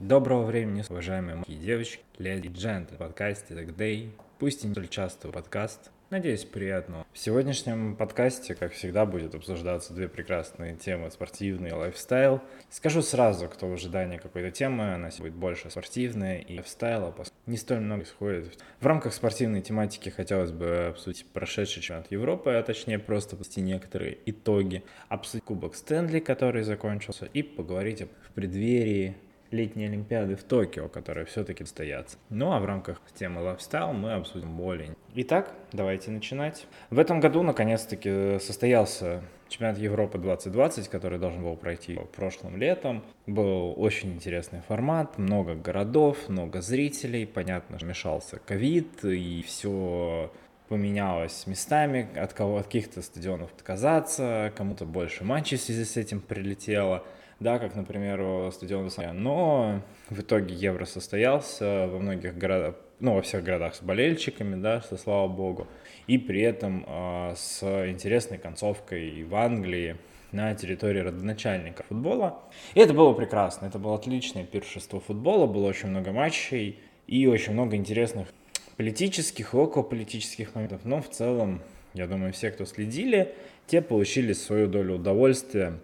Доброго времени, уважаемые мои девочки, леди и дженты. В Tech Day. Пусть и не столь часто подкаст. Надеюсь, приятного. В сегодняшнем подкасте, как всегда, будет обсуждаться две прекрасные темы – спортивный и лайфстайл. Скажу сразу, кто в ожидании какой-то темы, она будет больше спортивная и лайфстайла, не столь много исходит. В рамках спортивной тематики хотелось бы обсудить прошедший чемпионат Европы, а точнее просто подвести некоторые итоги, обсудить Кубок Стэнли, который закончился, и поговорить в преддверии летней Олимпиады в Токио, которые все-таки стоят. Ну а в рамках темы лайфстайл мы обсудим более. Итак, давайте начинать. В этом году наконец-таки состоялся чемпионат Европы 2020, который должен был пройти прошлым летом. Был очень интересный формат, много городов, много зрителей. Понятно, мешался ковид и все поменялось местами, от кого от каких-то стадионов отказаться, кому-то больше матчей в связи с этим прилетело да, как, например, стадион. Но в итоге Евро состоялся во многих городах, ну, во всех городах с болельщиками, да, что слава богу, и при этом э, с интересной концовкой в Англии, на территории родоначальника футбола. И это было прекрасно, это было отличное пиршество футбола, было очень много матчей и очень много интересных политических и околополитических моментов. Но в целом, я думаю, все, кто следили, те получили свою долю удовольствия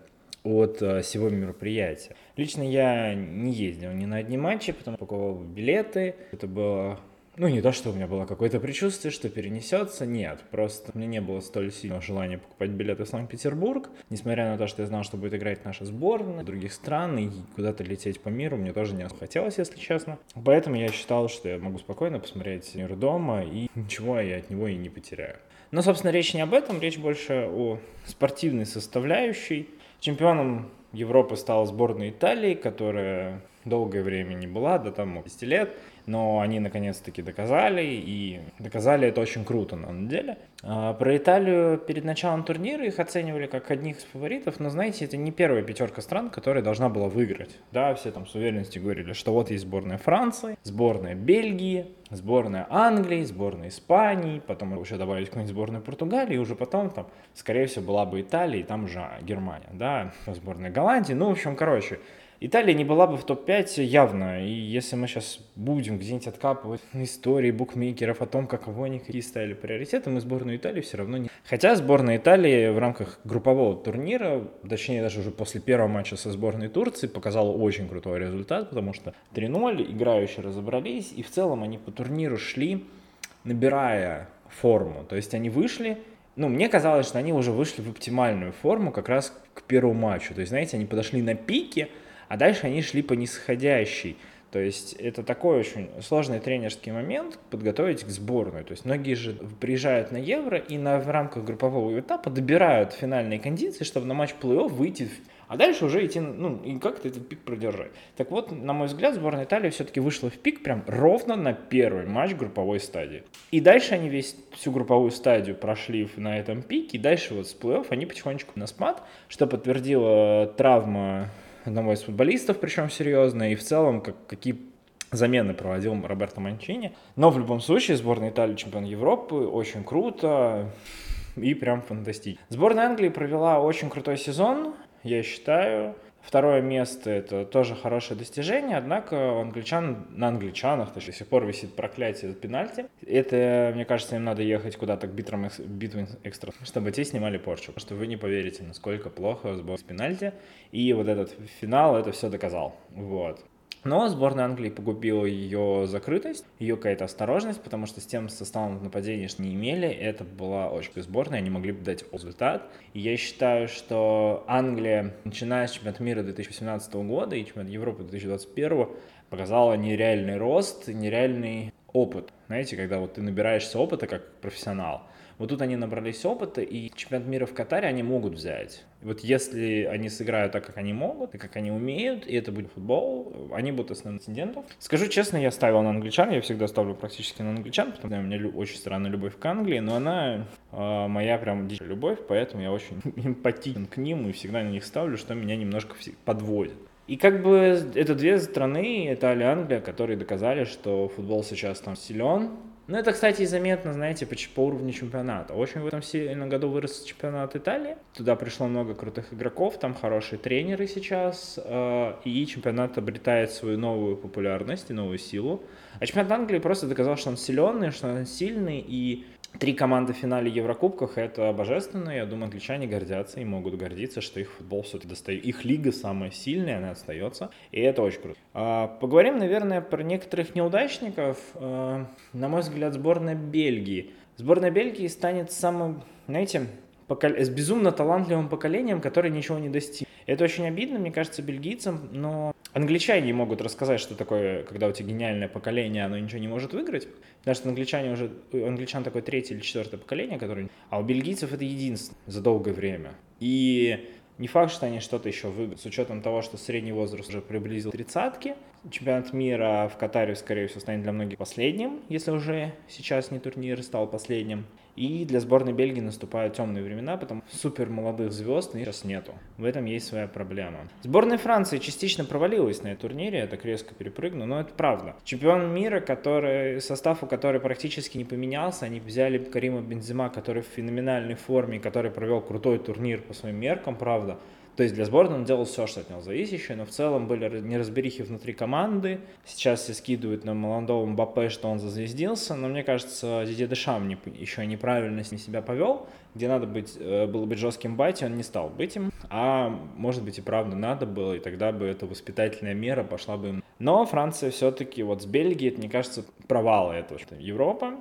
от э, всего мероприятия. Лично я не ездил ни на одни матчи, потому что покупал билеты. Это было ну, не то, что у меня было какое-то предчувствие, что перенесется, нет, просто у меня не было столь сильного желания покупать билеты в Санкт-Петербург, несмотря на то, что я знал, что будет играть наша сборная других стран, и куда-то лететь по миру мне тоже не хотелось, если честно. Поэтому я считал, что я могу спокойно посмотреть мир дома, и ничего я от него и не потеряю. Но, собственно, речь не об этом, речь больше о спортивной составляющей, Чемпионом Европы стала сборная Италии, которая долгое время не была, да там 10 лет но они наконец-таки доказали, и доказали это очень круто на самом деле. А, про Италию перед началом турнира их оценивали как одних из фаворитов, но знаете, это не первая пятерка стран, которая должна была выиграть. Да, все там с уверенностью говорили, что вот есть сборная Франции, сборная Бельгии, сборная Англии, сборная Испании, потом еще добавить какую-нибудь сборную Португалии, и уже потом там, скорее всего, была бы Италия, и там уже Германия, да, сборная Голландии, ну, в общем, короче, Италия не была бы в топ-5 явно. И если мы сейчас будем где-нибудь откапывать истории букмекеров о том, как они какие ставили приоритеты, мы сборную Италии все равно не... Хотя сборная Италии в рамках группового турнира, точнее даже уже после первого матча со сборной Турции, показала очень крутой результат, потому что 3-0, играющие разобрались, и в целом они по турниру шли, набирая форму. То есть они вышли, ну, мне казалось, что они уже вышли в оптимальную форму как раз к первому матчу. То есть, знаете, они подошли на пике, а дальше они шли по нисходящей. То есть это такой очень сложный тренерский момент подготовить к сборной. То есть многие же приезжают на Евро и на, в рамках группового этапа добирают финальные кондиции, чтобы на матч плей-офф выйти, а дальше уже идти, ну, и как-то этот пик продержать. Так вот, на мой взгляд, сборная Италии все-таки вышла в пик прям ровно на первый матч групповой стадии. И дальше они весь, всю групповую стадию прошли на этом пике, и дальше вот с плей-офф они потихонечку на спад, что подтвердила травма одного из футболистов, причем серьезно, и в целом как, какие замены проводил Роберто Манчини. Но в любом случае сборная Италии чемпион Европы, очень круто и прям фантастично. Сборная Англии провела очень крутой сезон, я считаю. Второе место – это тоже хорошее достижение, однако у англичан, на англичанах до сих пор висит проклятие за пенальти. Это, мне кажется, им надо ехать куда-то к битвам, битвам экстра, чтобы те снимали порчу. Потому что вы не поверите, насколько плохо сбор с пенальти. И вот этот финал это все доказал. Вот. Но сборная Англии погубила ее закрытость, ее какая-то осторожность, потому что с тем составом нападения что не имели, это была очень сборная, они могли бы дать результат. И я считаю, что Англия, начиная с чемпионата мира 2018 года и чемпионата Европы 2021, показала нереальный рост, нереальный опыт. Знаете, когда вот ты набираешься опыта как профессионал – вот тут они набрались опыта, и чемпионат мира в Катаре они могут взять. Вот если они сыграют так, как они могут, и как они умеют, и это будет футбол, они будут основным претендентом. Скажу честно, я ставил на англичан, я всегда ставлю практически на англичан, потому что у меня очень странная любовь к Англии, но она э, моя прям дичая любовь, поэтому я очень эмпатичен к ним и всегда на них ставлю, что меня немножко подводит. И как бы это две страны, Италия и Англия, которые доказали, что футбол сейчас там силен, Ну, это, кстати, и заметно, знаете, по, по уровню чемпионата. Очень в этом сильном году вырос чемпионат Италии. Туда пришло много крутых игроков, там хорошие тренеры сейчас, э, и чемпионат обретает свою новую популярность и новую силу. А чемпионат Англии просто доказал, что он сильный, что он сильный, и Три команды в финале Еврокубках — это божественно. Я думаю, англичане гордятся и могут гордиться, что их футбол все-таки достает. Их лига самая сильная, она остается. И это очень круто. А, поговорим, наверное, про некоторых неудачников. А, на мой взгляд, сборная Бельгии. Сборная Бельгии станет самым, знаете, покол... с безумно талантливым поколением, которое ничего не достиг. Это очень обидно, мне кажется, бельгийцам, но англичане могут рассказать, что такое, когда у тебя гениальное поколение, оно ничего не может выиграть. Потому что англичане уже, у англичан такое третье или четвертое поколение, которое... А у бельгийцев это единственное за долгое время. И не факт, что они что-то еще выиграют, с учетом того, что средний возраст уже приблизил тридцатки. Чемпионат мира в Катаре, скорее всего, станет для многих последним, если уже сейчас не турнир стал последним. И для сборной Бельгии наступают темные времена, потому что супер молодых звезд сейчас нету. В этом есть своя проблема. Сборная Франции частично провалилась на этом турнире, я так резко перепрыгну, но это правда. Чемпион мира, который, состав у которой практически не поменялся, они взяли Карима Бензима, который в феноменальной форме, который провел крутой турнир по своим меркам, правда. То есть для сборной он делал все, что от него зависящее, но в целом были неразберихи внутри команды. Сейчас все скидывают на молодого Мбаппе, что он зазвездился, но мне кажется, Дидье Дешам не, еще неправильно с ним себя повел. Где надо быть, э, было быть жестким бати, он не стал быть им. А может быть и правда надо было, и тогда бы эта воспитательная мера пошла бы им. Но Франция все-таки вот с Бельгией, это, мне кажется, провал этого. Европа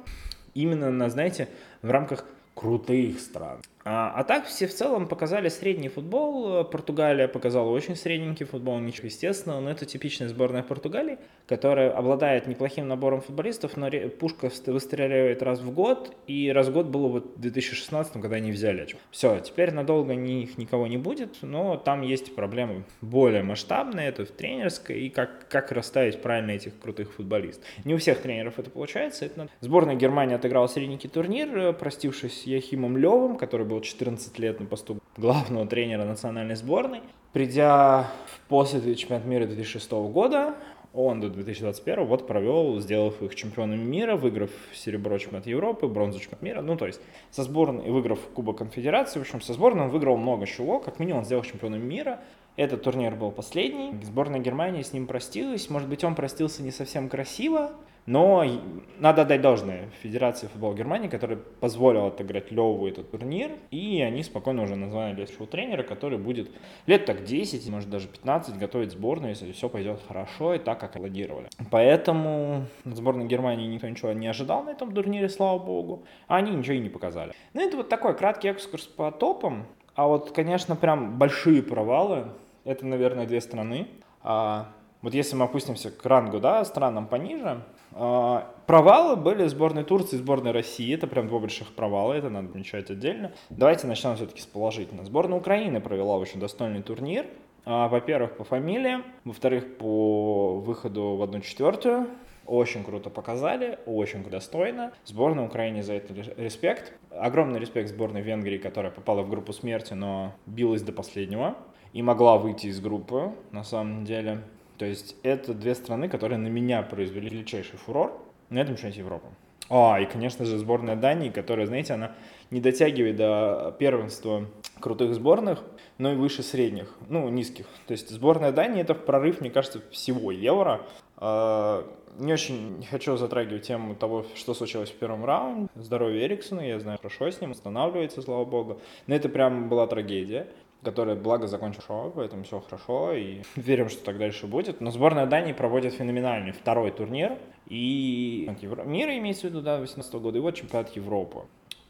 именно на, знаете, в рамках крутых стран. А, а так все в целом показали средний футбол. Португалия показала очень средненький футбол, ничего естественного, но это типичная сборная Португалии, которая обладает неплохим набором футболистов, но пушка выстреливает раз в год, и раз в год было вот в 2016, когда они взяли. Все, теперь надолго них никого не будет, но там есть проблемы более масштабные, это в тренерской, и как, как расставить правильно этих крутых футболистов. Не у всех тренеров это получается. Это... Сборная Германии отыграла средненький турнир, простившись Яхимом Левым, который был 14 лет на посту главного тренера национальной сборной. Придя после чемпионата мира 2006 года, он до 2021 вот провел, сделав их чемпионами мира, выиграв серебро чемпионата Европы, бронзу чемпионата мира. Ну, то есть со сборной, выиграв Кубок Конфедерации, в общем, со сборной он выиграл много чего. Как минимум он сделал чемпионом мира. Этот турнир был последний. Сборная Германии с ним простилась. Может быть, он простился не совсем красиво, но надо отдать должное Федерации футбола Германии, которая позволила отыграть Леву этот турнир, и они спокойно уже назвали летшего тренера, который будет лет так 10, может даже 15 готовить сборную, если все пойдет хорошо и так, как планировали. Поэтому сборной Германии никто ничего не ожидал на этом турнире, слава богу, а они ничего и не показали. Ну это вот такой краткий экскурс по топам, а вот, конечно, прям большие провалы, это, наверное, две страны. А вот если мы опустимся к рангу, да, странам пониже, провалы были сборной Турции и сборной России. Это прям два больших провала, это надо отмечать отдельно. Давайте начнем все-таки с положительного. Сборная Украины провела очень достойный турнир. А, во-первых, по фамилиям, во-вторых, по выходу в одну четвертую. Очень круто показали, очень достойно. Сборная Украины за это респект. Огромный респект сборной Венгрии, которая попала в группу смерти, но билась до последнего и могла выйти из группы, на самом деле. То есть это две страны, которые на меня произвели величайший фурор на этом чемпионате Европы. А, и, конечно же, сборная Дании, которая, знаете, она не дотягивает до первенства крутых сборных, но и выше средних, ну, низких. То есть сборная Дании — это прорыв, мне кажется, всего Евро. Не очень хочу затрагивать тему того, что случилось в первом раунде. Здоровье Эриксона, я знаю хорошо с ним, останавливается, слава богу. Но это прям была трагедия который, благо, закончил поэтому все хорошо, и верим, что так дальше будет. Но сборная Дании проводит феноменальный второй турнир, и мира имеется в виду, да, 18 года, и вот чемпионат Европы.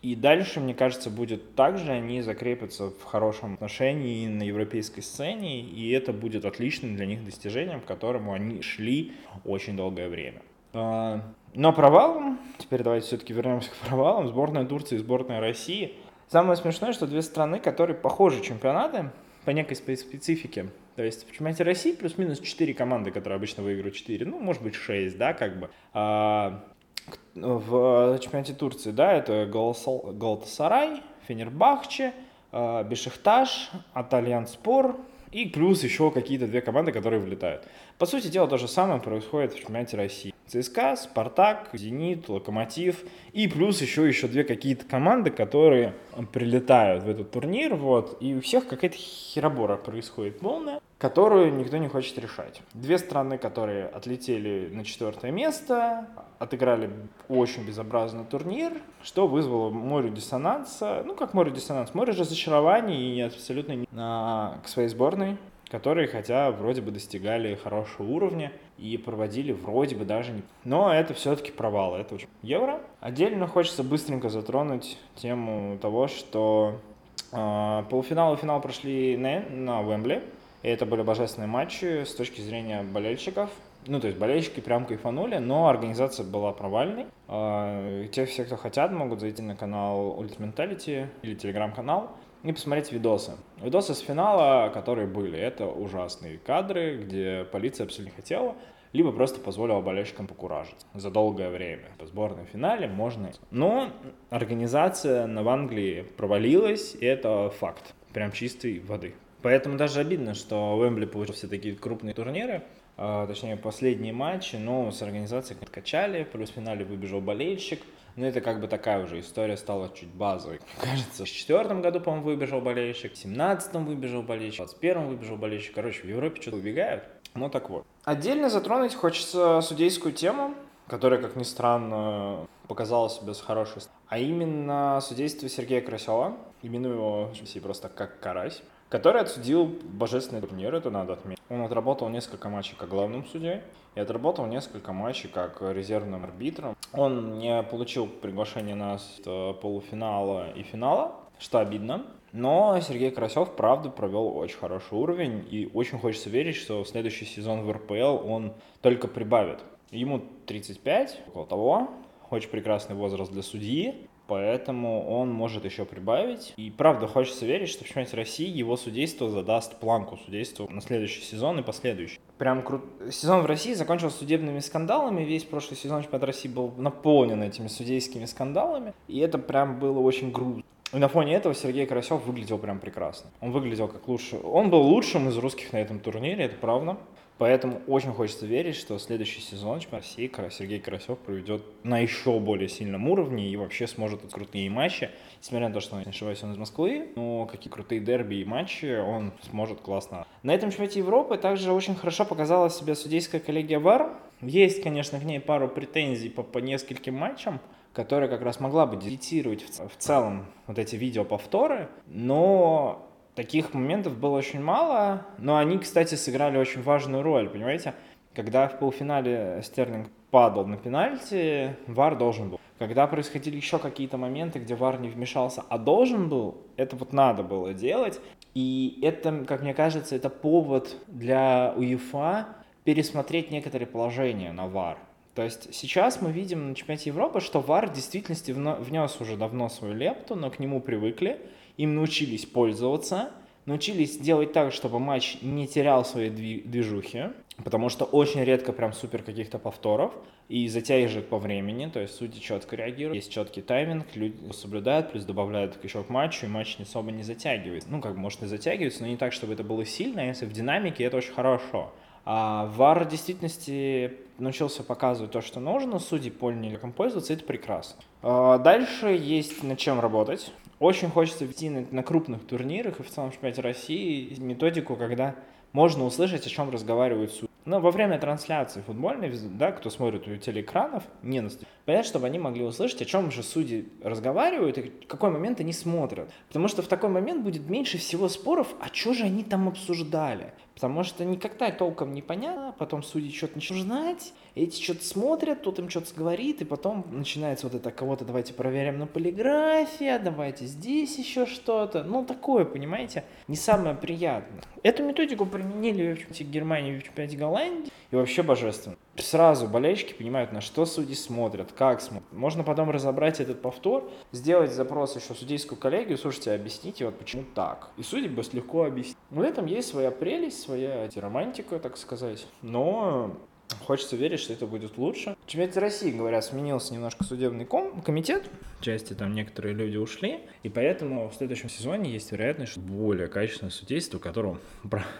И дальше, мне кажется, будет так же, они закрепятся в хорошем отношении на европейской сцене, и это будет отличным для них достижением, к которому они шли очень долгое время. А, но провалом, теперь давайте все-таки вернемся к провалам, сборная Турции и сборная России – Самое смешное, что две страны, которые похожи чемпионаты по некой специфике. То есть в чемпионате России плюс-минус 4 команды, которые обычно выигрывают 4, ну, может быть, 6, да, как бы. В чемпионате Турции, да, это Галатасарай, Фенербахче, а, Бешикташ, Атальян Спор и плюс еще какие-то две команды, которые влетают. По сути дела, то же самое происходит в чемпионате России. ЦСКА, Спартак, Зенит, Локомотив и плюс еще, еще две какие-то команды, которые прилетают в этот турнир, вот, и у всех какая-то херобора происходит полная, которую никто не хочет решать. Две страны, которые отлетели на четвертое место, отыграли очень безобразный турнир, что вызвало море диссонанса, ну как море диссонанс, море разочарований и абсолютно не на, к своей сборной которые хотя вроде бы достигали хорошего уровня и проводили вроде бы даже не... Но это все-таки провал, это очень... Евро. Отдельно хочется быстренько затронуть тему того, что э, полуфинал и финал прошли на, на Уэмбли, и это были божественные матчи с точки зрения болельщиков. Ну, то есть болельщики прям кайфанули, но организация была провальной. Э, те все, кто хотят, могут зайти на канал Ultimate Mentality или телеграм-канал и посмотреть видосы. Видосы с финала, которые были, это ужасные кадры, где полиция абсолютно не хотела, либо просто позволила болельщикам покуражиться за долгое время. По сборной финале можно... Но организация в Англии провалилась, и это факт. Прям чистой воды. Поэтому даже обидно, что Уэмбли получил все такие крупные турниры, а, точнее последние матчи, но с организацией откачали, плюс в финале выбежал болельщик, ну, это как бы такая уже история стала чуть базовой. Кажется, в четвертом году, по-моему, выбежал болельщик, в семнадцатом выбежал болельщик, в двадцать первом выбежал болельщик. Короче, в Европе что-то убегают. Ну, так вот. Отдельно затронуть хочется судейскую тему, которая, как ни странно, показала себя с хорошей а именно судейство Сергея Красева, именую его просто как Карась который отсудил божественный турнир, это надо отметить. Он отработал несколько матчей как главным судьей и отработал несколько матчей как резервным арбитром. Он не получил приглашение на полуфинала и финала, что обидно. Но Сергей Карасев, правда, провел очень хороший уровень, и очень хочется верить, что в следующий сезон в РПЛ он только прибавит. Ему 35, около того, очень прекрасный возраст для судьи, поэтому он может еще прибавить. И правда, хочется верить, что в чемпионате России его судейство задаст планку судейству на следующий сезон и последующий. Прям крут... Сезон в России закончился судебными скандалами, весь прошлый сезон чемпионата России был наполнен этими судейскими скандалами, и это прям было очень грустно. И на фоне этого Сергей Карасев выглядел прям прекрасно. Он выглядел как лучше. Он был лучшим из русских на этом турнире, это правда. Поэтому очень хочется верить, что следующий сезон России Сергей Карасев проведет на еще более сильном уровне и вообще сможет крутые матчи. Несмотря на то, что, не ошибаюсь, он из Москвы, но какие крутые дерби и матчи он сможет классно. На этом чемпионате Европы также очень хорошо показала себя судейская коллегия ВАР. Есть, конечно, к ней пару претензий по, по нескольким матчам, которая как раз могла бы дилетировать в, в целом вот эти видеоповторы, но таких моментов было очень мало, но они, кстати, сыграли очень важную роль, понимаете? Когда в полуфинале Стерлинг падал на пенальти, ВАР должен был. Когда происходили еще какие-то моменты, где ВАР не вмешался, а должен был, это вот надо было делать. И это, как мне кажется, это повод для УЕФА пересмотреть некоторые положения на ВАР. То есть сейчас мы видим на чемпионате Европы, что ВАР в действительности внес уже давно свою лепту, но к нему привыкли им научились пользоваться, научились делать так, чтобы матч не терял свои движухи, потому что очень редко прям супер каких-то повторов и затяжек по времени, то есть судьи четко реагируют, есть четкий тайминг, люди соблюдают, плюс добавляют еще к матчу, и матч не особо не затягивается. Ну, как может и затягивается, но не так, чтобы это было сильно, а если в динамике, это очень хорошо. А VAR в действительности научился показывать то, что нужно, судьи поняли, как им пользоваться, это прекрасно. А дальше есть над чем работать. Очень хочется ввести на, на крупных турнирах и в целом чемпионате России методику, когда можно услышать, о чем разговаривают судьи. Но во время трансляции футбольной, да, кто смотрит у телеэкранов, не на понятно, чтобы они могли услышать, о чем же судьи разговаривают и какой момент они смотрят. Потому что в такой момент будет меньше всего споров, а что же они там обсуждали. Потому что никогда толком не понятно, потом судьи что-то начинают знать, эти что-то смотрят, тот им что-то говорит, и потом начинается вот это кого-то давайте проверяем на полиграфия, давайте здесь еще что-то. Ну, такое, понимаете, не самое приятное. Эту методику применили в Германии, в чемпионате Голландии, и вообще божественно. Сразу болельщики понимают, на что судьи смотрят, как смотрят. Можно потом разобрать этот повтор, сделать запрос еще в судейскую коллегию, слушайте, объясните, вот почему так. И судьи бы легко объяснить. В этом есть своя прелесть, своя романтика, так сказать. Но Хочется верить, что это будет лучше. В чемпионате России, говорят, сменился немножко судебный ком комитет. В части там некоторые люди ушли. И поэтому в следующем сезоне есть вероятность, что более качественное судейство, которого,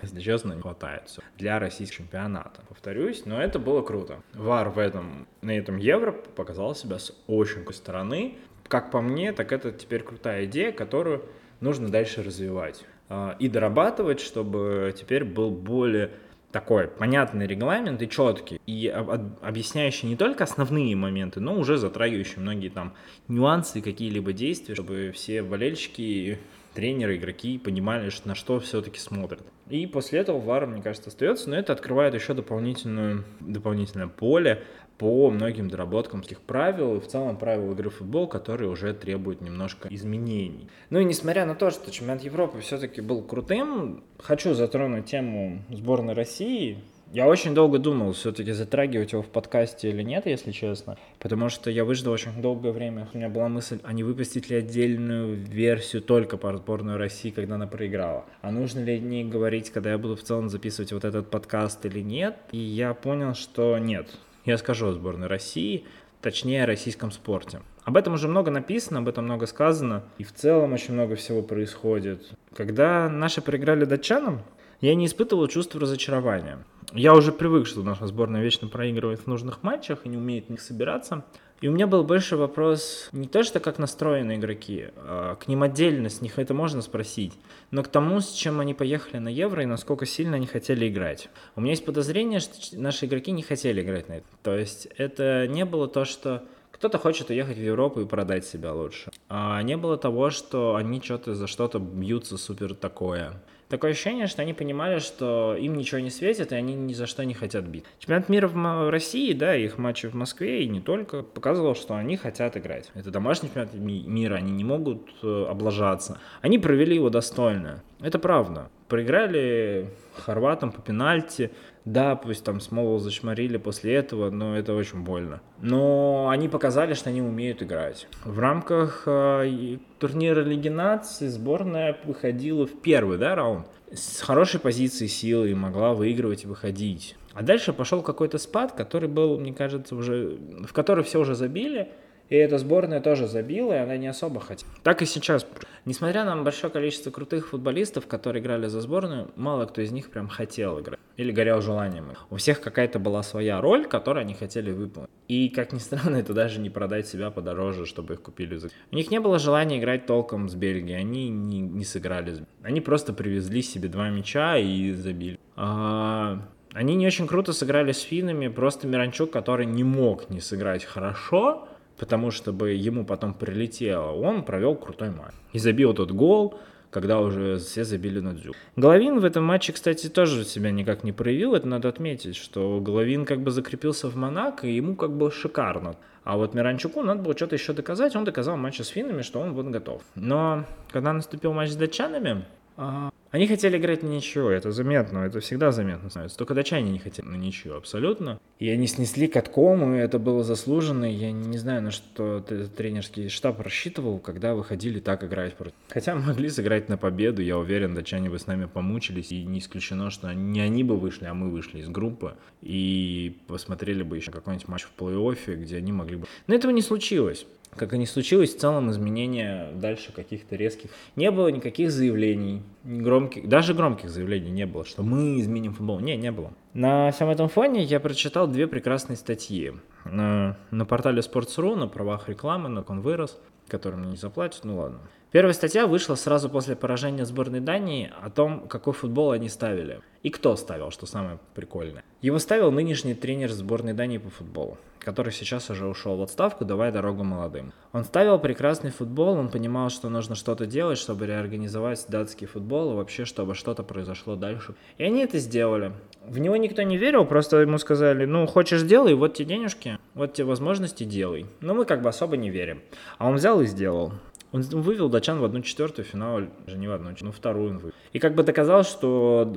если честно, не хватает для российского чемпионата. Повторюсь, но это было круто. ВАР в этом, на этом Евро показал себя с очень крутой стороны. Как по мне, так это теперь крутая идея, которую нужно дальше развивать а, и дорабатывать, чтобы теперь был более такой понятный регламент и четкий, и объясняющий не только основные моменты, но уже затрагивающий многие там нюансы, какие-либо действия, чтобы все болельщики, тренеры, игроки понимали, на что все-таки смотрят. И после этого VAR, мне кажется, остается, но это открывает еще дополнительную, дополнительное поле по многим доработкам таких правил и в целом правил игры в футбол, которые уже требуют немножко изменений. Ну и несмотря на то, что чемпионат Европы все-таки был крутым, хочу затронуть тему сборной России. Я очень долго думал, все-таки затрагивать его в подкасте или нет, если честно, потому что я выждал очень долгое время. У меня была мысль, а не выпустить ли отдельную версию только по сборной России, когда она проиграла. А нужно ли о ней говорить, когда я буду в целом записывать вот этот подкаст или нет? И я понял, что нет я скажу о сборной России, точнее о российском спорте. Об этом уже много написано, об этом много сказано, и в целом очень много всего происходит. Когда наши проиграли датчанам, я не испытывал чувства разочарования. Я уже привык, что наша сборная вечно проигрывает в нужных матчах и не умеет в них собираться. И у меня был больше вопрос не то, что как настроены игроки, а к ним отдельно, с них это можно спросить, но к тому, с чем они поехали на Евро и насколько сильно они хотели играть. У меня есть подозрение, что наши игроки не хотели играть на это. То есть это не было то, что кто-то хочет уехать в Европу и продать себя лучше. А не было того, что они что-то за что-то бьются супер такое. Такое ощущение, что они понимали, что им ничего не светит, и они ни за что не хотят бить. Чемпионат мира в России, да, их матчи в Москве и не только, показывал, что они хотят играть. Это домашний чемпионат мира, они не могут э, облажаться. Они провели его достойно. Это правда. Проиграли хорватам по пенальти, да, пусть там Смолу зачморили после этого, но это очень больно. Но они показали, что они умеют играть. В рамках э, турнира Лиги наций сборная выходила в первый да, раунд с хорошей позиции силы и могла выигрывать и выходить. А дальше пошел какой-то спад, который был, мне кажется, уже в который все уже забили. И эта сборная тоже забила, и она не особо хотела. Так и сейчас. Несмотря на большое количество крутых футболистов, которые играли за сборную, мало кто из них прям хотел играть. Или горел желанием. У всех какая-то была своя роль, которую они хотели выполнить. И, как ни странно, это даже не продать себя подороже, чтобы их купили. За... У них не было желания играть толком с Бельгией. Они не, не сыграли. Они просто привезли себе два мяча и забили. А... Они не очень круто сыграли с финами, просто Миранчук, который не мог не сыграть хорошо, потому чтобы ему потом прилетело, он провел крутой матч. И забил тот гол, когда уже все забили на Дзю. Головин в этом матче, кстати, тоже себя никак не проявил, это надо отметить, что Головин как бы закрепился в Монако, и ему как бы шикарно. А вот Миранчуку надо было что-то еще доказать, он доказал в матче с финнами, что он вот готов. Но когда наступил матч с датчанами, а, они хотели играть на ничего, это заметно, это всегда заметно становится. Только датчане не хотели на ничего абсолютно. И они снесли катком, и это было заслуженно. Я не знаю, на что тренерский штаб рассчитывал, когда выходили так играть. Хотя могли сыграть на победу, я уверен, датчане бы с нами помучились. И не исключено, что не они бы вышли, а мы вышли из группы. И посмотрели бы еще какой-нибудь матч в плей-оффе, где они могли бы... Но этого не случилось как и не случилось в целом изменения дальше каких-то резких. Не было никаких заявлений, громких, даже громких заявлений не было, что мы изменим футбол. Не, не было. На всем этом фоне я прочитал две прекрасные статьи. На, на портале Sports.ru на правах рекламы, на он вырос, который мне не заплатят, ну ладно. Первая статья вышла сразу после поражения сборной Дании о том, какой футбол они ставили. И кто ставил, что самое прикольное. Его ставил нынешний тренер сборной Дании по футболу который сейчас уже ушел в отставку, давай дорогу молодым. Он ставил прекрасный футбол, он понимал, что нужно что-то делать, чтобы реорганизовать датский футбол и вообще, чтобы что-то произошло дальше. И они это сделали. В него никто не верил, просто ему сказали, ну, хочешь делай, вот тебе денежки, вот тебе возможности, делай. Но мы как бы особо не верим. А он взял и сделал. Он вывел датчан в одну четвертую финал, даже не в одну, но вторую он вывел. И как бы доказал, что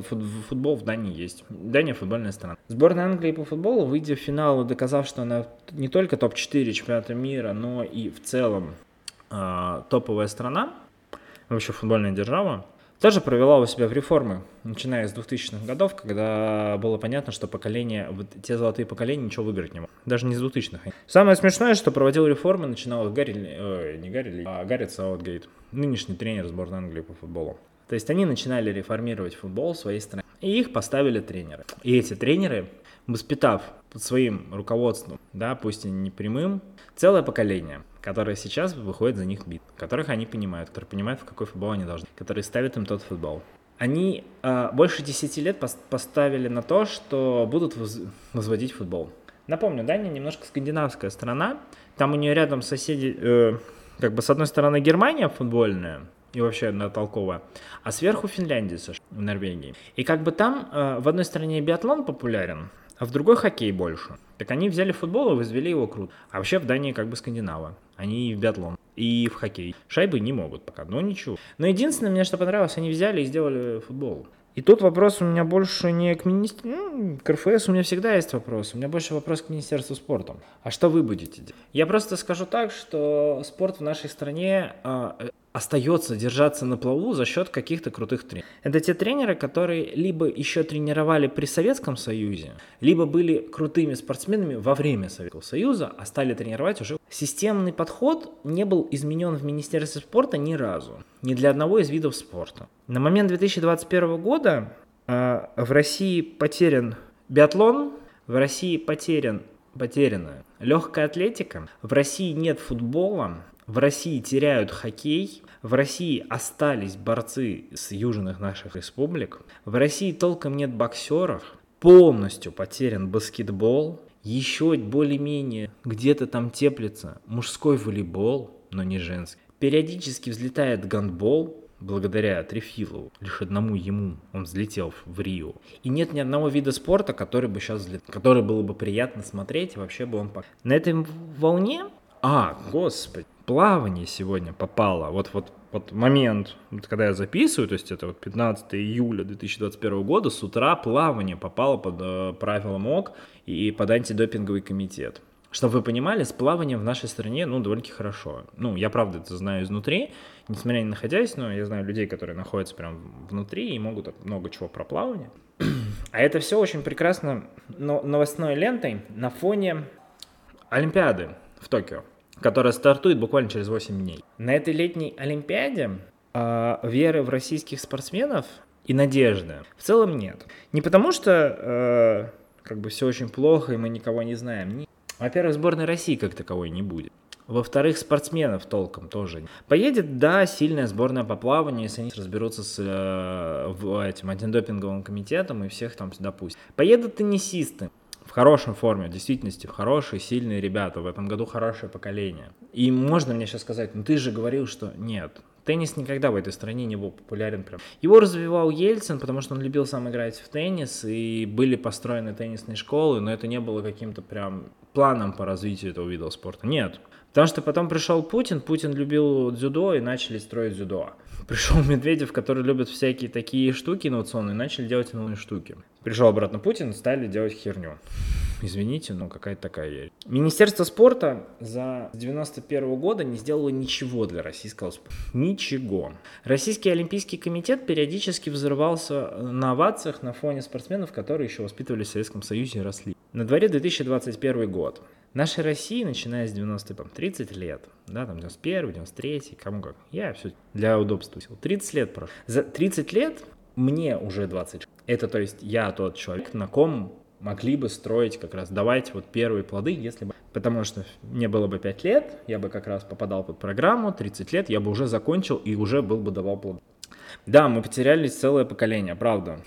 футбол в Дании есть. Дания футбольная страна. Сборная Англии по футболу, выйдя в финал, доказав, что она не только топ-4 чемпионата мира, но и в целом э, топовая страна, вообще футбольная держава, тоже провела у себя в реформы, начиная с 2000-х годов, когда было понятно, что поколение, вот те золотые поколения ничего выиграть не могут. Даже не с 2000-х. Самое смешное, что проводил реформы, начинал Гарри, э, не Гарри, а Гарри Саутгейт, нынешний тренер сборной Англии по футболу. То есть они начинали реформировать футбол в своей стране. И их поставили тренеры. И эти тренеры, воспитав под своим руководством, да, пусть и не прямым, целое поколение, которое сейчас выходит за них бит, которых они понимают, которые понимают, в какой футбол они должны, которые ставят им тот футбол. Они э, больше 10 лет пос- поставили на то, что будут воз- возводить футбол. Напомню, Дания немножко скандинавская страна, там у нее рядом соседи, э, как бы с одной стороны Германия футбольная, и вообще она толковая, а сверху Финляндия, США, в Норвегии. И как бы там э, в одной стране биатлон популярен, а в другой хоккей больше. Так они взяли футбол и возвели его круто. А вообще в Дании как бы скандинавы. Они в биатлон, и в хоккей. Шайбы не могут пока, но ничего. Но единственное, мне что понравилось, они взяли и сделали футбол. И тут вопрос у меня больше не к министерству, ну, к РФС у меня всегда есть вопрос, у меня больше вопрос к Министерству спорта. А что вы будете делать? Я просто скажу так, что спорт в нашей стране э, остается держаться на плаву за счет каких-то крутых тренеров. Это те тренеры, которые либо еще тренировали при Советском Союзе, либо были крутыми спортсменами во время Советского Союза, а стали тренировать уже. Системный подход не был изменен в Министерстве спорта ни разу, ни для одного из видов спорта. На момент 2021 года э, в России потерян биатлон, в России потерян потеряна легкая атлетика, в России нет футбола, в России теряют хоккей, в России остались борцы с южных наших республик, в России толком нет боксеров, полностью потерян баскетбол, еще более-менее где-то там теплится мужской волейбол, но не женский. Периодически взлетает гандбол, благодаря Трефилову, лишь одному ему, он взлетел в Рио. И нет ни одного вида спорта, который бы сейчас взлетел, который было бы приятно смотреть, вообще бы он... На этой волне... А, господи, плавание сегодня попало. Вот, вот, вот момент, когда я записываю, то есть это вот 15 июля 2021 года, с утра плавание попало под э, правила МОК и под антидопинговый комитет. Чтобы вы понимали, с плаванием в нашей стране, ну, довольно-таки хорошо. Ну, я правда это знаю изнутри, несмотря не находясь, но я знаю людей, которые находятся прям внутри и могут много чего про плавание. А это все очень прекрасно но новостной лентой на фоне Олимпиады в Токио, которая стартует буквально через 8 дней. На этой летней Олимпиаде э, веры в российских спортсменов и надежды в целом нет. Не потому что э, как бы все очень плохо и мы никого не знаем. Во-первых, сборной России как таковой не будет. Во-вторых, спортсменов толком тоже. Поедет, да, сильная сборная по плаванию, если они разберутся с э, этим антидопинговым комитетом и всех там пусть. Поедут теннисисты в хорошей форме, в действительности, хорошие, сильные ребята. В этом году хорошее поколение. И можно мне сейчас сказать, ну ты же говорил, что нет. Теннис никогда в этой стране не был популярен прям. Его развивал Ельцин, потому что он любил сам играть в теннис, и были построены теннисные школы, но это не было каким-то прям планом по развитию этого вида спорта. Нет. Потому что потом пришел Путин, Путин любил дзюдо и начали строить дзюдо. Пришел Медведев, который любит всякие такие штуки инновационные, начали делать новые штуки. Пришел обратно Путин, стали делать херню. Извините, но какая-то такая я. Министерство спорта за 91 года не сделало ничего для российского спорта. Ничего. Российский Олимпийский комитет периодически взрывался на овациях на фоне спортсменов, которые еще воспитывались в Советском Союзе и росли. На дворе 2021 год. Нашей России, начиная с 90 там, 30 лет, да, там 91, 93, кому как, я все для удобства. 30 лет прошло. За 30 лет мне уже 20. Это, то есть, я тот человек, на ком могли бы строить как раз, давать вот первые плоды, если бы... Потому что мне было бы 5 лет, я бы как раз попадал под программу, 30 лет я бы уже закончил и уже был бы давал плоды. Да, мы потеряли целое поколение, правда.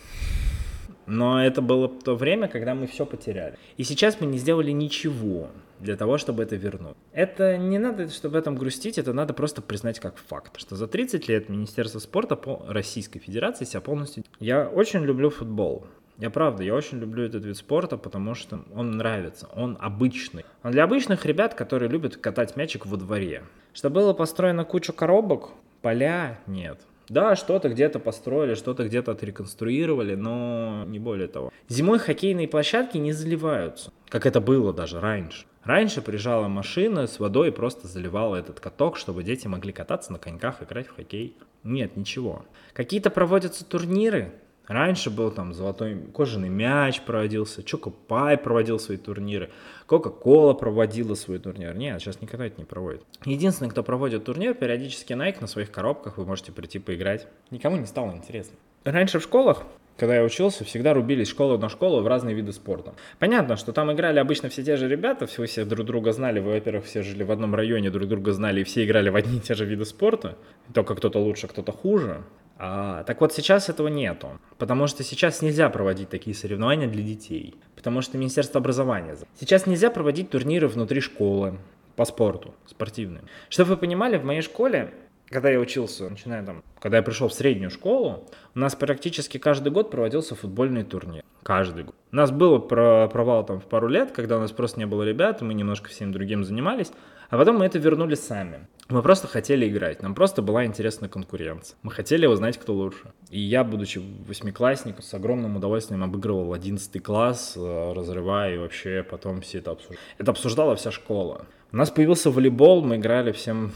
Но это было то время, когда мы все потеряли. И сейчас мы не сделали ничего для того, чтобы это вернуть. Это не надо, чтобы об этом грустить, это надо просто признать как факт, что за 30 лет Министерство спорта по Российской Федерации себя полностью... Я очень люблю футбол. Я правда, я очень люблю этот вид спорта, потому что он нравится, он обычный. Он для обычных ребят, которые любят катать мячик во дворе. Что было построено кучу коробок, поля нет. Да, что-то где-то построили, что-то где-то отреконструировали, но не более того. Зимой хоккейные площадки не заливаются, как это было даже раньше. Раньше приезжала машина с водой и просто заливала этот каток, чтобы дети могли кататься на коньках, играть в хоккей. Нет, ничего. Какие-то проводятся турниры, Раньше был там золотой кожаный мяч проводился, Чоко Пай проводил свои турниры, Кока-Кола проводила свой турнир. Нет, сейчас никогда это не проводит. Единственный, кто проводит турнир, периодически Nike на своих коробках, вы можете прийти поиграть. Никому не стало интересно. Раньше в школах когда я учился, всегда рубились школу на школу в разные виды спорта. Понятно, что там играли обычно все те же ребята, все все друг друга знали, вы, во-первых, все жили в одном районе, друг друга знали, и все играли в одни и те же виды спорта, только кто-то лучше, кто-то хуже. А, так вот сейчас этого нету, потому что сейчас нельзя проводить такие соревнования для детей, потому что Министерство образования. Сейчас нельзя проводить турниры внутри школы по спорту, спортивные. Чтобы вы понимали, в моей школе, когда я учился, начиная там, когда я пришел в среднюю школу, у нас практически каждый год проводился футбольный турнир. Каждый год. У нас было провал там в пару лет, когда у нас просто не было ребят, мы немножко всем другим занимались, а потом мы это вернули сами. Мы просто хотели играть, нам просто была интересна конкуренция. Мы хотели узнать, кто лучше. И я, будучи восьмиклассником, с огромным удовольствием обыгрывал одиннадцатый класс, э, разрывая и вообще потом все это обсуждали. Это обсуждала вся школа. У нас появился волейбол, мы играли всем,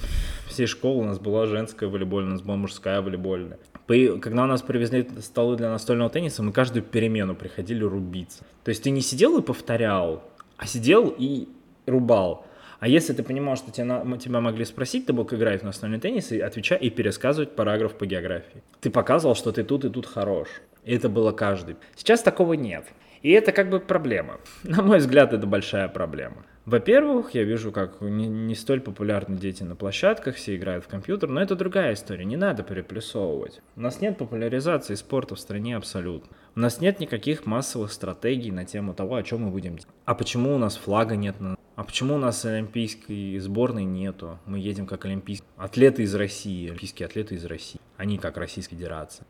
всей школы, у нас была женская волейбольная, у нас была мужская волейбольная. Когда у нас привезли столы для настольного тенниса, мы каждую перемену приходили рубиться. То есть ты не сидел и повторял, а сидел и рубал. А если ты понимал, что тебя, тебя могли спросить, ты мог играть в настольный теннис и отвечать и пересказывать параграф по географии. Ты показывал, что ты тут и тут хорош. И это было каждый. Сейчас такого нет. И это как бы проблема. На мой взгляд, это большая проблема. Во-первых, я вижу, как не, не столь популярны дети на площадках, все играют в компьютер, но это другая история, не надо переплюсовывать. У нас нет популяризации спорта в стране абсолютно. У нас нет никаких массовых стратегий на тему того, о чем мы будем делать. А почему у нас флага нет? А почему у нас олимпийской сборной нету? Мы едем как олимпийские атлеты из России, олимпийские атлеты из России, они как Российская Федерация.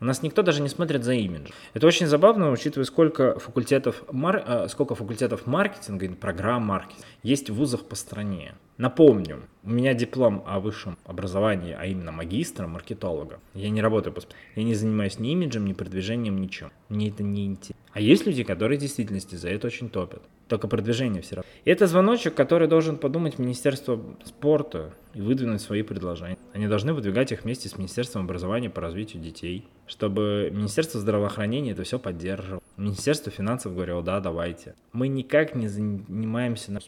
У нас никто даже не смотрит за имидж. Это очень забавно, учитывая, сколько факультетов, мар... Э, сколько факультетов маркетинга и программ маркетинга есть в вузах по стране. Напомню, у меня диплом о высшем образовании, а именно магистра, маркетолога. Я не работаю по Я не занимаюсь ни имиджем, ни продвижением, ничем. Мне это не интересно. А есть люди, которые в действительности за это очень топят. Только продвижение все равно. И это звоночек, который должен подумать Министерство спорта и выдвинуть свои предложения. Они должны выдвигать их вместе с Министерством образования по развитию детей, чтобы Министерство здравоохранения это все поддерживало. Министерство финансов говорило, да, давайте. Мы никак не занимаемся на...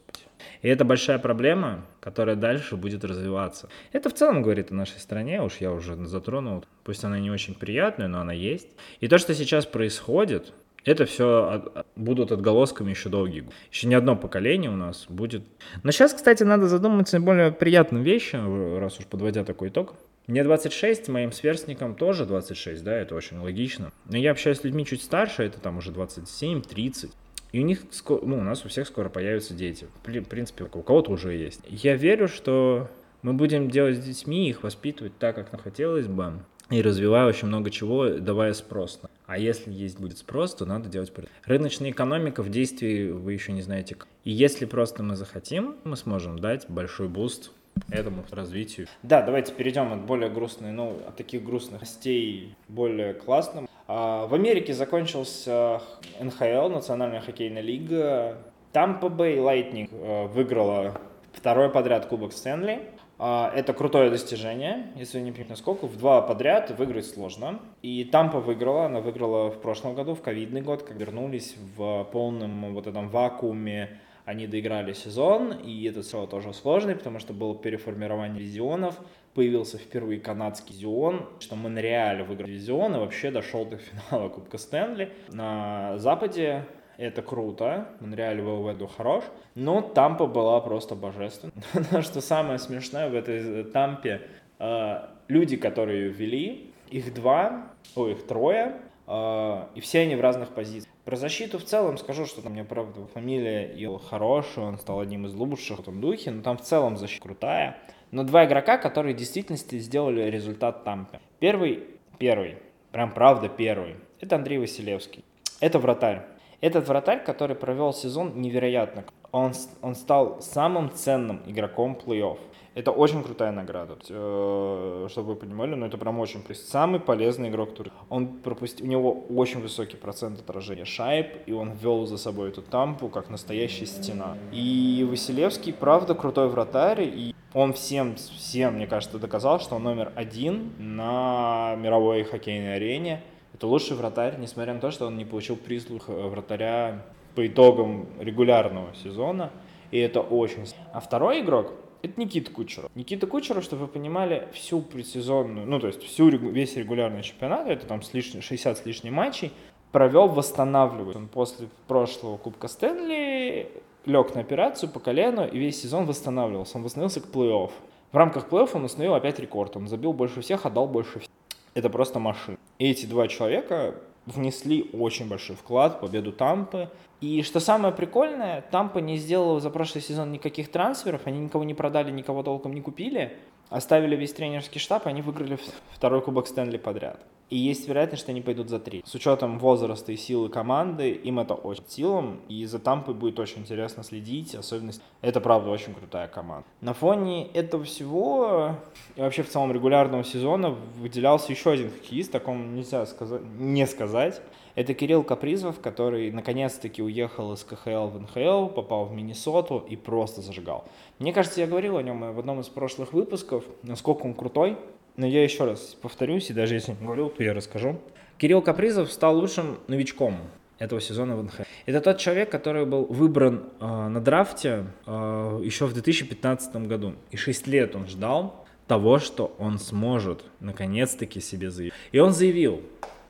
И это большая проблема, которая дальше будет развиваться. Это в целом говорит о нашей стране, уж я уже затронул. Пусть она не очень приятная, но она есть. И то, что сейчас происходит, это все будут отголосками еще долгие годы. Еще не одно поколение у нас будет. Но сейчас, кстати, надо задуматься о более приятным вещам, раз уж подводя такой итог. Мне 26, моим сверстникам тоже 26, да, это очень логично. Но я общаюсь с людьми чуть старше, это там уже 27, 30. И у них, ну, у нас у всех скоро появятся дети. В принципе, у кого-то уже есть. Я верю, что мы будем делать с детьми, их воспитывать так, как нам хотелось бы, и развивая очень много чего, давая спрос. А если есть будет спрос, то надо делать Рыночная экономика в действии вы еще не знаете. И если просто мы захотим, мы сможем дать большой boost этому развитию. Да, давайте перейдем от более грустной, ну, от таких грустных новостей более классным. А, в Америке закончился НХЛ, Национальная хоккейная лига. Bay Lightning э, выиграла второй подряд Кубок Стэнли. А, это крутое достижение, если не помню насколько, в два подряд выиграть сложно. И Тампа выиграла, она выиграла в прошлом году, в ковидный год, как вернулись в полном вот этом вакууме они доиграли сезон, и это все тоже сложный, потому что было переформирование дивизионов, появился впервые канадский дивизион, что Монреаль выиграл дивизион и вообще дошел до финала Кубка Стэнли. На Западе это круто, Монреаль был в хорош, но Тампа была просто божественна. что самое смешное в этой Тампе, э, люди, которые ее вели, их два, о, их трое, э, и все они в разных позициях. Про защиту в целом скажу, что там, мне правда, фамилия его хорошая, он стал одним из лучших в этом духе, но там в целом защита крутая. Но два игрока, которые в действительности сделали результат Тампе. Первый, первый, прям правда первый, это Андрей Василевский. Это вратарь. Этот вратарь, который провел сезон невероятно. он, он стал самым ценным игроком плей-офф. Это очень крутая награда, э, чтобы вы понимали, но это прям очень самый полезный игрок тура. Он пропустил, у него очень высокий процент отражения шайб, и он вел за собой эту тампу как настоящая стена. И Василевский, правда, крутой вратарь, и он всем, всем, мне кажется, доказал, что он номер один на мировой хоккейной арене. Это лучший вратарь, несмотря на то, что он не получил прислух э, вратаря по итогам регулярного сезона. И это очень... А второй игрок, это Никита Кучеров. Никита Кучеров, чтобы вы понимали, всю предсезонную, ну, то есть всю, весь регулярный чемпионат, это там с лишним, 60 с лишним матчей, провел восстанавливать. Он после прошлого Кубка Стэнли лег на операцию по колену и весь сезон восстанавливался. Он восстановился к плей-офф. В рамках плей-офф он установил опять рекорд. Он забил больше всех, отдал больше всех. Это просто машина. И эти два человека внесли очень большой вклад в победу Тампы. И что самое прикольное, Тампа не сделала за прошлый сезон никаких трансферов, они никого не продали, никого толком не купили, оставили весь тренерский штаб, и они выиграли второй кубок Стэнли подряд. И есть вероятность, что они пойдут за три. С учетом возраста и силы команды, им это очень силам, и за Тампой будет очень интересно следить, особенно это, правда, очень крутая команда. На фоне этого всего, и вообще в целом регулярного сезона, выделялся еще один хоккеист, такому нельзя сказать, не сказать. Это Кирилл Капризов, который наконец-таки уехал из КХЛ в НХЛ, попал в Миннесоту и просто зажигал. Мне кажется, я говорил о нем в одном из прошлых выпусков, насколько он крутой, но я еще раз повторюсь, и даже если не говорил, то я расскажу. Кирилл Капризов стал лучшим новичком этого сезона в НХЛ. Это тот человек, который был выбран э, на драфте э, еще в 2015 году. И 6 лет он ждал того, что он сможет наконец-таки себе заявить. И он заявил,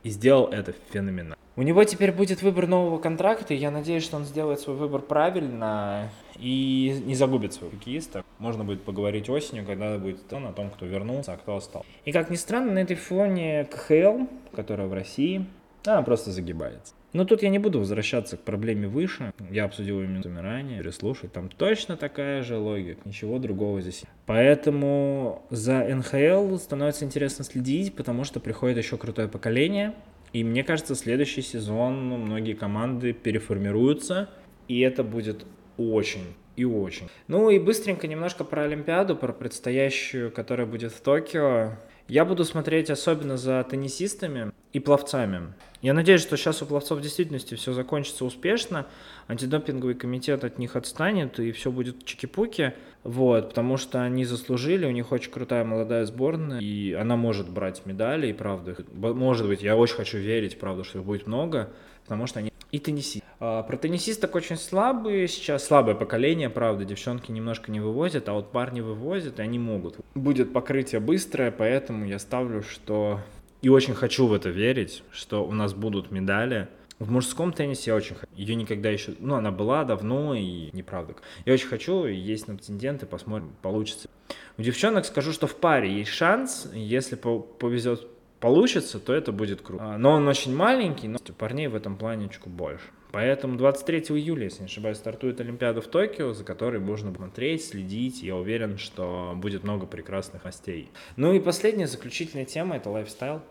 и сделал это феноменально. У него теперь будет выбор нового контракта, и я надеюсь, что он сделает свой выбор правильно и не загубит своего хоккеиста. Можно будет поговорить осенью, когда будет он о том, кто вернулся, а кто остался. И как ни странно, на этой фоне КХЛ, которая в России, она просто загибается. Но тут я не буду возвращаться к проблеме выше. Я обсудил ее минутами ранее, переслушать. Там точно такая же логика. Ничего другого здесь. Поэтому за НХЛ становится интересно следить, потому что приходит еще крутое поколение. И мне кажется, следующий сезон ну, многие команды переформируются, и это будет очень и очень. Ну и быстренько немножко про Олимпиаду, про предстоящую, которая будет в Токио. Я буду смотреть особенно за теннисистами и пловцами. Я надеюсь, что сейчас у пловцов в действительности все закончится успешно, антидопинговый комитет от них отстанет, и все будет чики-пуки, вот, потому что они заслужили, у них очень крутая молодая сборная, и она может брать медали, и правда, может быть, я очень хочу верить, правда, что их будет много, потому что они и теннисист. А, про теннисисток очень слабые сейчас, слабое поколение, правда, девчонки немножко не вывозят, а вот парни вывозят, и они могут. Будет покрытие быстрое, поэтому я ставлю, что... И очень хочу в это верить, что у нас будут медали. В мужском теннисе я очень хочу. Ее никогда еще... Ну, она была давно и неправда. Я очень хочу, есть на претенденты, посмотрим, получится. У девчонок скажу, что в паре есть шанс, если повезет получится, то это будет круто. А, но он очень маленький, но у парней в этом плане чуть больше. Поэтому 23 июля, если не ошибаюсь, стартует Олимпиада в Токио, за которой можно смотреть, следить. Я уверен, что будет много прекрасных гостей. Ну и последняя заключительная тема – это лайфстайл.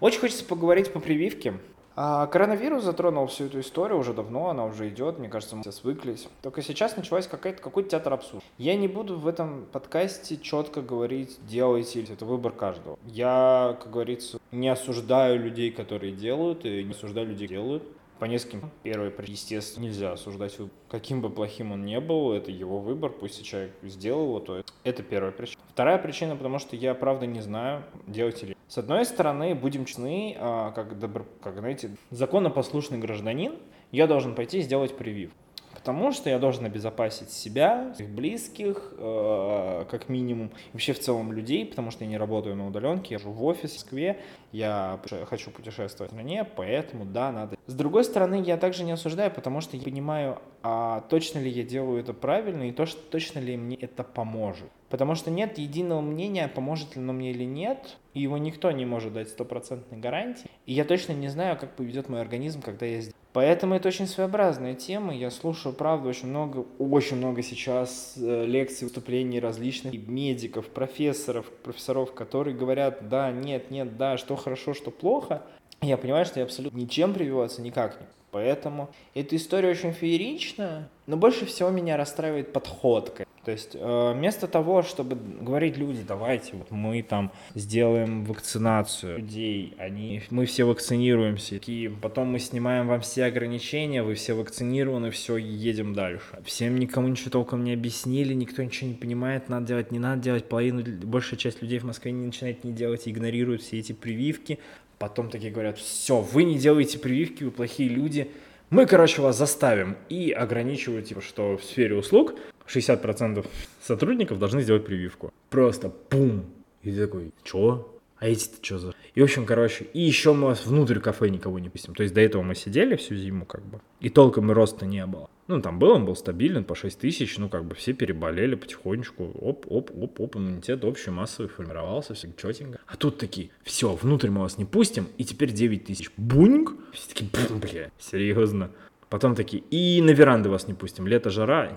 Очень хочется поговорить по прививке. А коронавирус затронул всю эту историю уже давно, она уже идет, мне кажется, мы все свыклись. Только сейчас началась какая-то, какой-то театр абсурда. Я не буду в этом подкасте четко говорить, делайте, это выбор каждого. Я, как говорится, не осуждаю людей, которые делают, и не осуждаю людей, которые делают по нескольким. Первый, естественно, нельзя осуждать выбор. Каким бы плохим он ни был, это его выбор, пусть человек сделал его, то это первая причина. Вторая причина, потому что я правда не знаю, делать или с одной стороны, будем честны, а, как, добро, как знаете, законопослушный гражданин, я должен пойти сделать привив. Потому что я должен обезопасить себя, своих близких, э, как минимум, вообще в целом людей, потому что я не работаю на удаленке, я живу в офисе в Москве, я хочу путешествовать в стране, поэтому да, надо. С другой стороны, я также не осуждаю, потому что я понимаю, а точно ли я делаю это правильно, и то, что точно ли мне это поможет. Потому что нет единого мнения, поможет ли оно мне или нет, и его никто не может дать стопроцентной гарантии. И я точно не знаю, как поведет мой организм, когда я сделаю. Поэтому это очень своеобразная тема. Я слушаю, правда, очень много, очень много сейчас э, лекций, выступлений различных медиков, профессоров, профессоров, которые говорят, да, нет, нет, да, что хорошо, что плохо. Я понимаю, что я абсолютно ничем прививаться никак не. Поэтому эта история очень фееричная, но больше всего меня расстраивает подход к то есть э, вместо того, чтобы говорить люди, давайте вот мы там сделаем вакцинацию людей, они, мы все вакцинируемся, и потом мы снимаем вам все ограничения, вы все вакцинированы, все, едем дальше. Всем никому ничего толком не объяснили, никто ничего не понимает, надо делать, не надо делать, половину, большая часть людей в Москве не начинает не делать игнорируют все эти прививки. Потом такие говорят, все, вы не делаете прививки, вы плохие люди, мы, короче, вас заставим и ограничивают, типа, что в сфере услуг 60% сотрудников должны сделать прививку. Просто пум. И ты такой, чё? А эти-то что за... И, в общем, короче, и еще мы вас внутрь кафе никого не пустим. То есть до этого мы сидели всю зиму, как бы, и толком и роста не было. Ну, там был, он был стабилен, по 6 тысяч, ну, как бы все переболели потихонечку, оп, оп, оп, оп, иммунитет общий массовый формировался, все четенько. А тут такие, все, внутрь мы вас не пустим, и теперь 9 тысяч. Буньк! Все такие, бля, серьезно. Потом такие, и на веранды вас не пустим, лето, жара,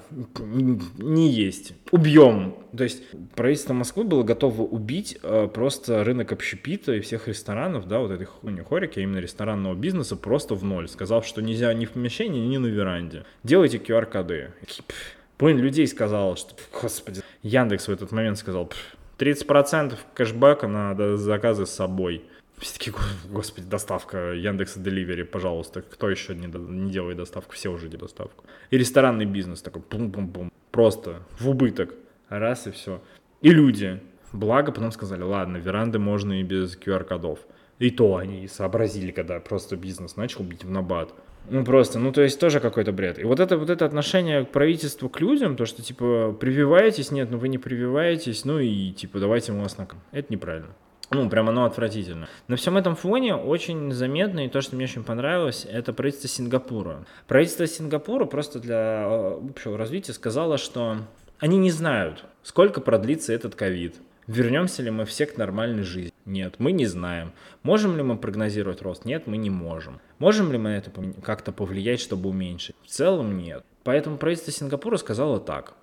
не есть, убьем. То есть правительство Москвы было готово убить э, просто рынок общепита и всех ресторанов, да, вот этой хуйни хорики, а именно ресторанного бизнеса просто в ноль, сказав, что нельзя ни в помещении, ни на веранде. Делайте QR-коды. Половина людей сказала, что, господи, Яндекс в этот момент сказал, 30% кэшбэка на заказы с собой. Все такие, господи, доставка Яндекса Деливери, пожалуйста. Кто еще не, не делает доставку? Все уже делают доставку. И ресторанный бизнес такой, пум-пум-пум. Просто в убыток. Раз и все. И люди. Благо потом сказали, ладно, веранды можно и без QR-кодов. И то они сообразили, когда просто бизнес начал бить в набат. Ну просто, ну то есть тоже какой-то бред. И вот это вот это отношение к правительству к людям, то что типа прививаетесь, нет, ну вы не прививаетесь, ну и типа давайте мы вас на... Это неправильно. Ну, прям оно отвратительно. На всем этом фоне очень заметно, и то, что мне очень понравилось, это правительство Сингапура. Правительство Сингапура просто для э, общего развития сказало, что они не знают, сколько продлится этот ковид. Вернемся ли мы все к нормальной жизни? Нет, мы не знаем. Можем ли мы прогнозировать рост? Нет, мы не можем. Можем ли мы это как-то повлиять, чтобы уменьшить? В целом нет. Поэтому правительство Сингапура сказало так.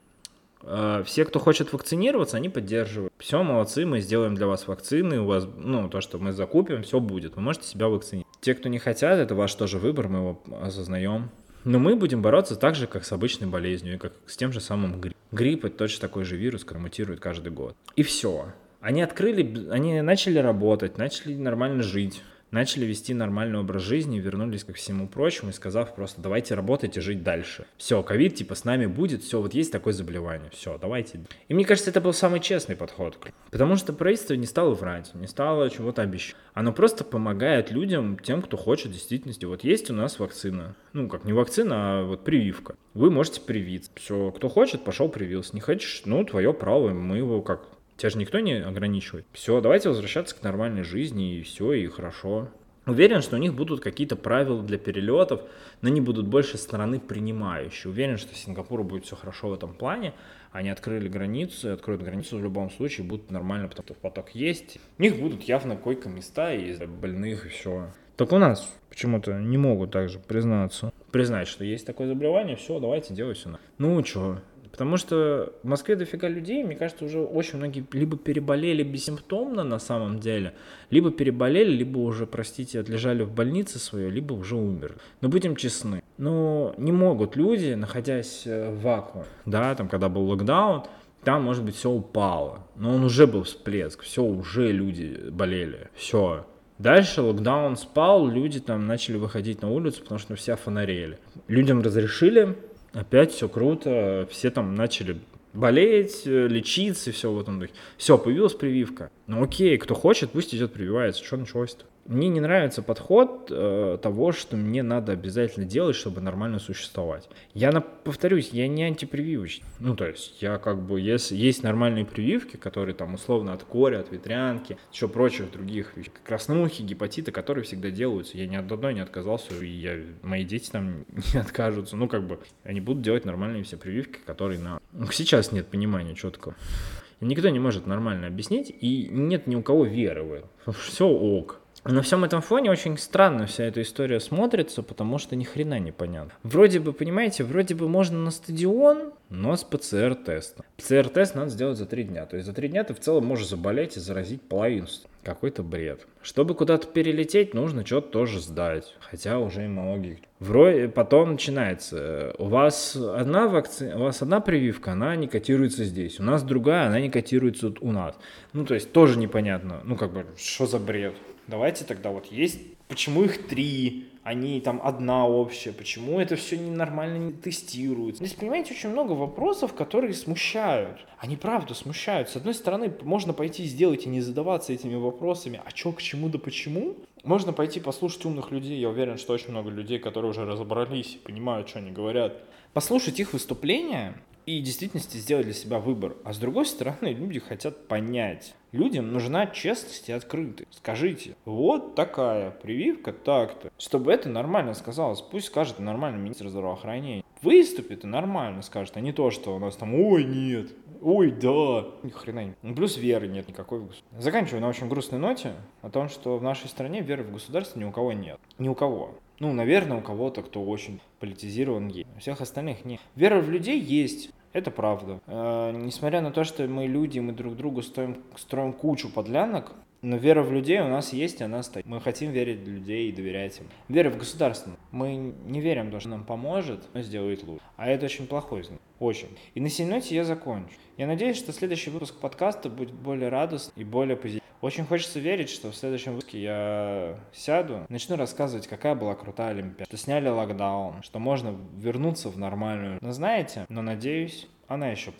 Э, все, кто хочет вакцинироваться, они поддерживают. Все, молодцы, мы сделаем для вас вакцины, у вас, ну, то, что мы закупим, все будет, вы можете себя вакцинировать. Те, кто не хотят, это ваш тоже выбор, мы его осознаем. Но мы будем бороться так же, как с обычной болезнью, и как с тем же самым гриппом. Грипп – это точно такой же вирус, который мутирует каждый год. И все. Они открыли, они начали работать, начали нормально жить начали вести нормальный образ жизни, вернулись ко всему прочему и сказав просто давайте работать и жить дальше. Все, ковид типа с нами будет, все, вот есть такое заболевание, все, давайте. И мне кажется, это был самый честный подход, потому что правительство не стало врать, не стало чего-то обещать. Оно просто помогает людям, тем, кто хочет в действительности. Вот есть у нас вакцина, ну как не вакцина, а вот прививка. Вы можете привиться. Все, кто хочет, пошел привился. Не хочешь, ну твое право, мы его как Тебя же никто не ограничивает. Все, давайте возвращаться к нормальной жизни, и все, и хорошо. Уверен, что у них будут какие-то правила для перелетов, но они будут больше стороны принимающей. Уверен, что Сингапуру будет все хорошо в этом плане. Они открыли границу, откроют границу в любом случае, будут нормально, потому что поток есть. У них будут явно койко-места и больных, и все. Так у нас почему-то не могут также признаться. Признать, что есть такое заболевание, все, давайте делать все. Ну, что, Потому что в Москве дофига людей, мне кажется, уже очень многие либо переболели бессимптомно на самом деле, либо переболели, либо уже, простите, отлежали в больнице свое, либо уже умерли. Но будем честны, ну не могут люди, находясь э, в вакууме, да, там когда был локдаун, там, может быть, все упало, но он уже был всплеск, все, уже люди болели, все. Дальше локдаун спал, люди там начали выходить на улицу, потому что все фонарели. Людям разрешили опять все круто, все там начали болеть, э, лечиться, и все в этом духе. Все, появилась прививка. Ну окей, кто хочет, пусть идет прививается. Что началось-то? Мне не нравится подход э, того, что мне надо обязательно делать, чтобы нормально существовать. Я на, повторюсь, я не антипрививочный. Ну, то есть, я как бы, если есть нормальные прививки, которые там условно от кори, от ветрянки, еще прочих других вещей, краснухи, гепатиты, которые всегда делаются. Я ни от одной не отказался, и я, мои дети там не откажутся. Ну, как бы, они будут делать нормальные все прививки, которые на... Ну, сейчас нет понимания четкого. Никто не может нормально объяснить, и нет ни у кого веры в это. Все ок. На всем этом фоне очень странно вся эта история смотрится, потому что ни хрена не понятно. Вроде бы, понимаете, вроде бы можно на стадион, но с ПЦР-тестом. ПЦР-тест надо сделать за три дня. То есть за три дня ты в целом можешь заболеть и заразить половину. Какой-то бред. Чтобы куда-то перелететь, нужно что-то тоже сдать. Хотя уже и многие. Вроде потом начинается. У вас одна вакцина, у вас одна прививка, она не котируется здесь. У нас другая, она не котируется у нас. Ну, то есть тоже непонятно. Ну, как бы, что за бред? Давайте тогда вот есть, почему их три, они там одна общая, почему это все ненормально не тестируется. Здесь, понимаете, очень много вопросов, которые смущают. Они правда смущают. С одной стороны, можно пойти сделать и не задаваться этими вопросами, а что, к чему, да почему. Можно пойти послушать умных людей. Я уверен, что очень много людей, которые уже разобрались и понимают, что они говорят. Послушать их выступления и в действительности сделать для себя выбор. А с другой стороны, люди хотят понять. Людям нужна честность и открытость. Скажите, вот такая прививка так-то. Чтобы это нормально сказалось, пусть скажет нормально министр здравоохранения. Выступит и нормально скажет, а не то, что у нас там, ой, нет, ой, да. Ни хрена не. Ну, плюс веры нет никакой. Заканчиваю на очень грустной ноте о том, что в нашей стране веры в государство ни у кого нет. Ни у кого. Ну, наверное, у кого-то, кто очень политизирован, есть. У всех остальных нет. Вера в людей есть. Это правда. Э, несмотря на то, что мы люди, мы друг другу стоим, строим кучу подлянок, но вера в людей у нас есть, и она стоит. Мы хотим верить в людей и доверять им. Вера в государство. Мы не верим, что нам поможет, но сделает лучше. А это очень плохой знак. Очень. И на сей ноте я закончу. Я надеюсь, что следующий выпуск подкаста будет более радостный и более позитивный. Очень хочется верить, что в следующем выпуске я сяду, начну рассказывать, какая была крутая Олимпиада, что сняли локдаун, что можно вернуться в нормальную. Но знаете, но надеюсь, она еще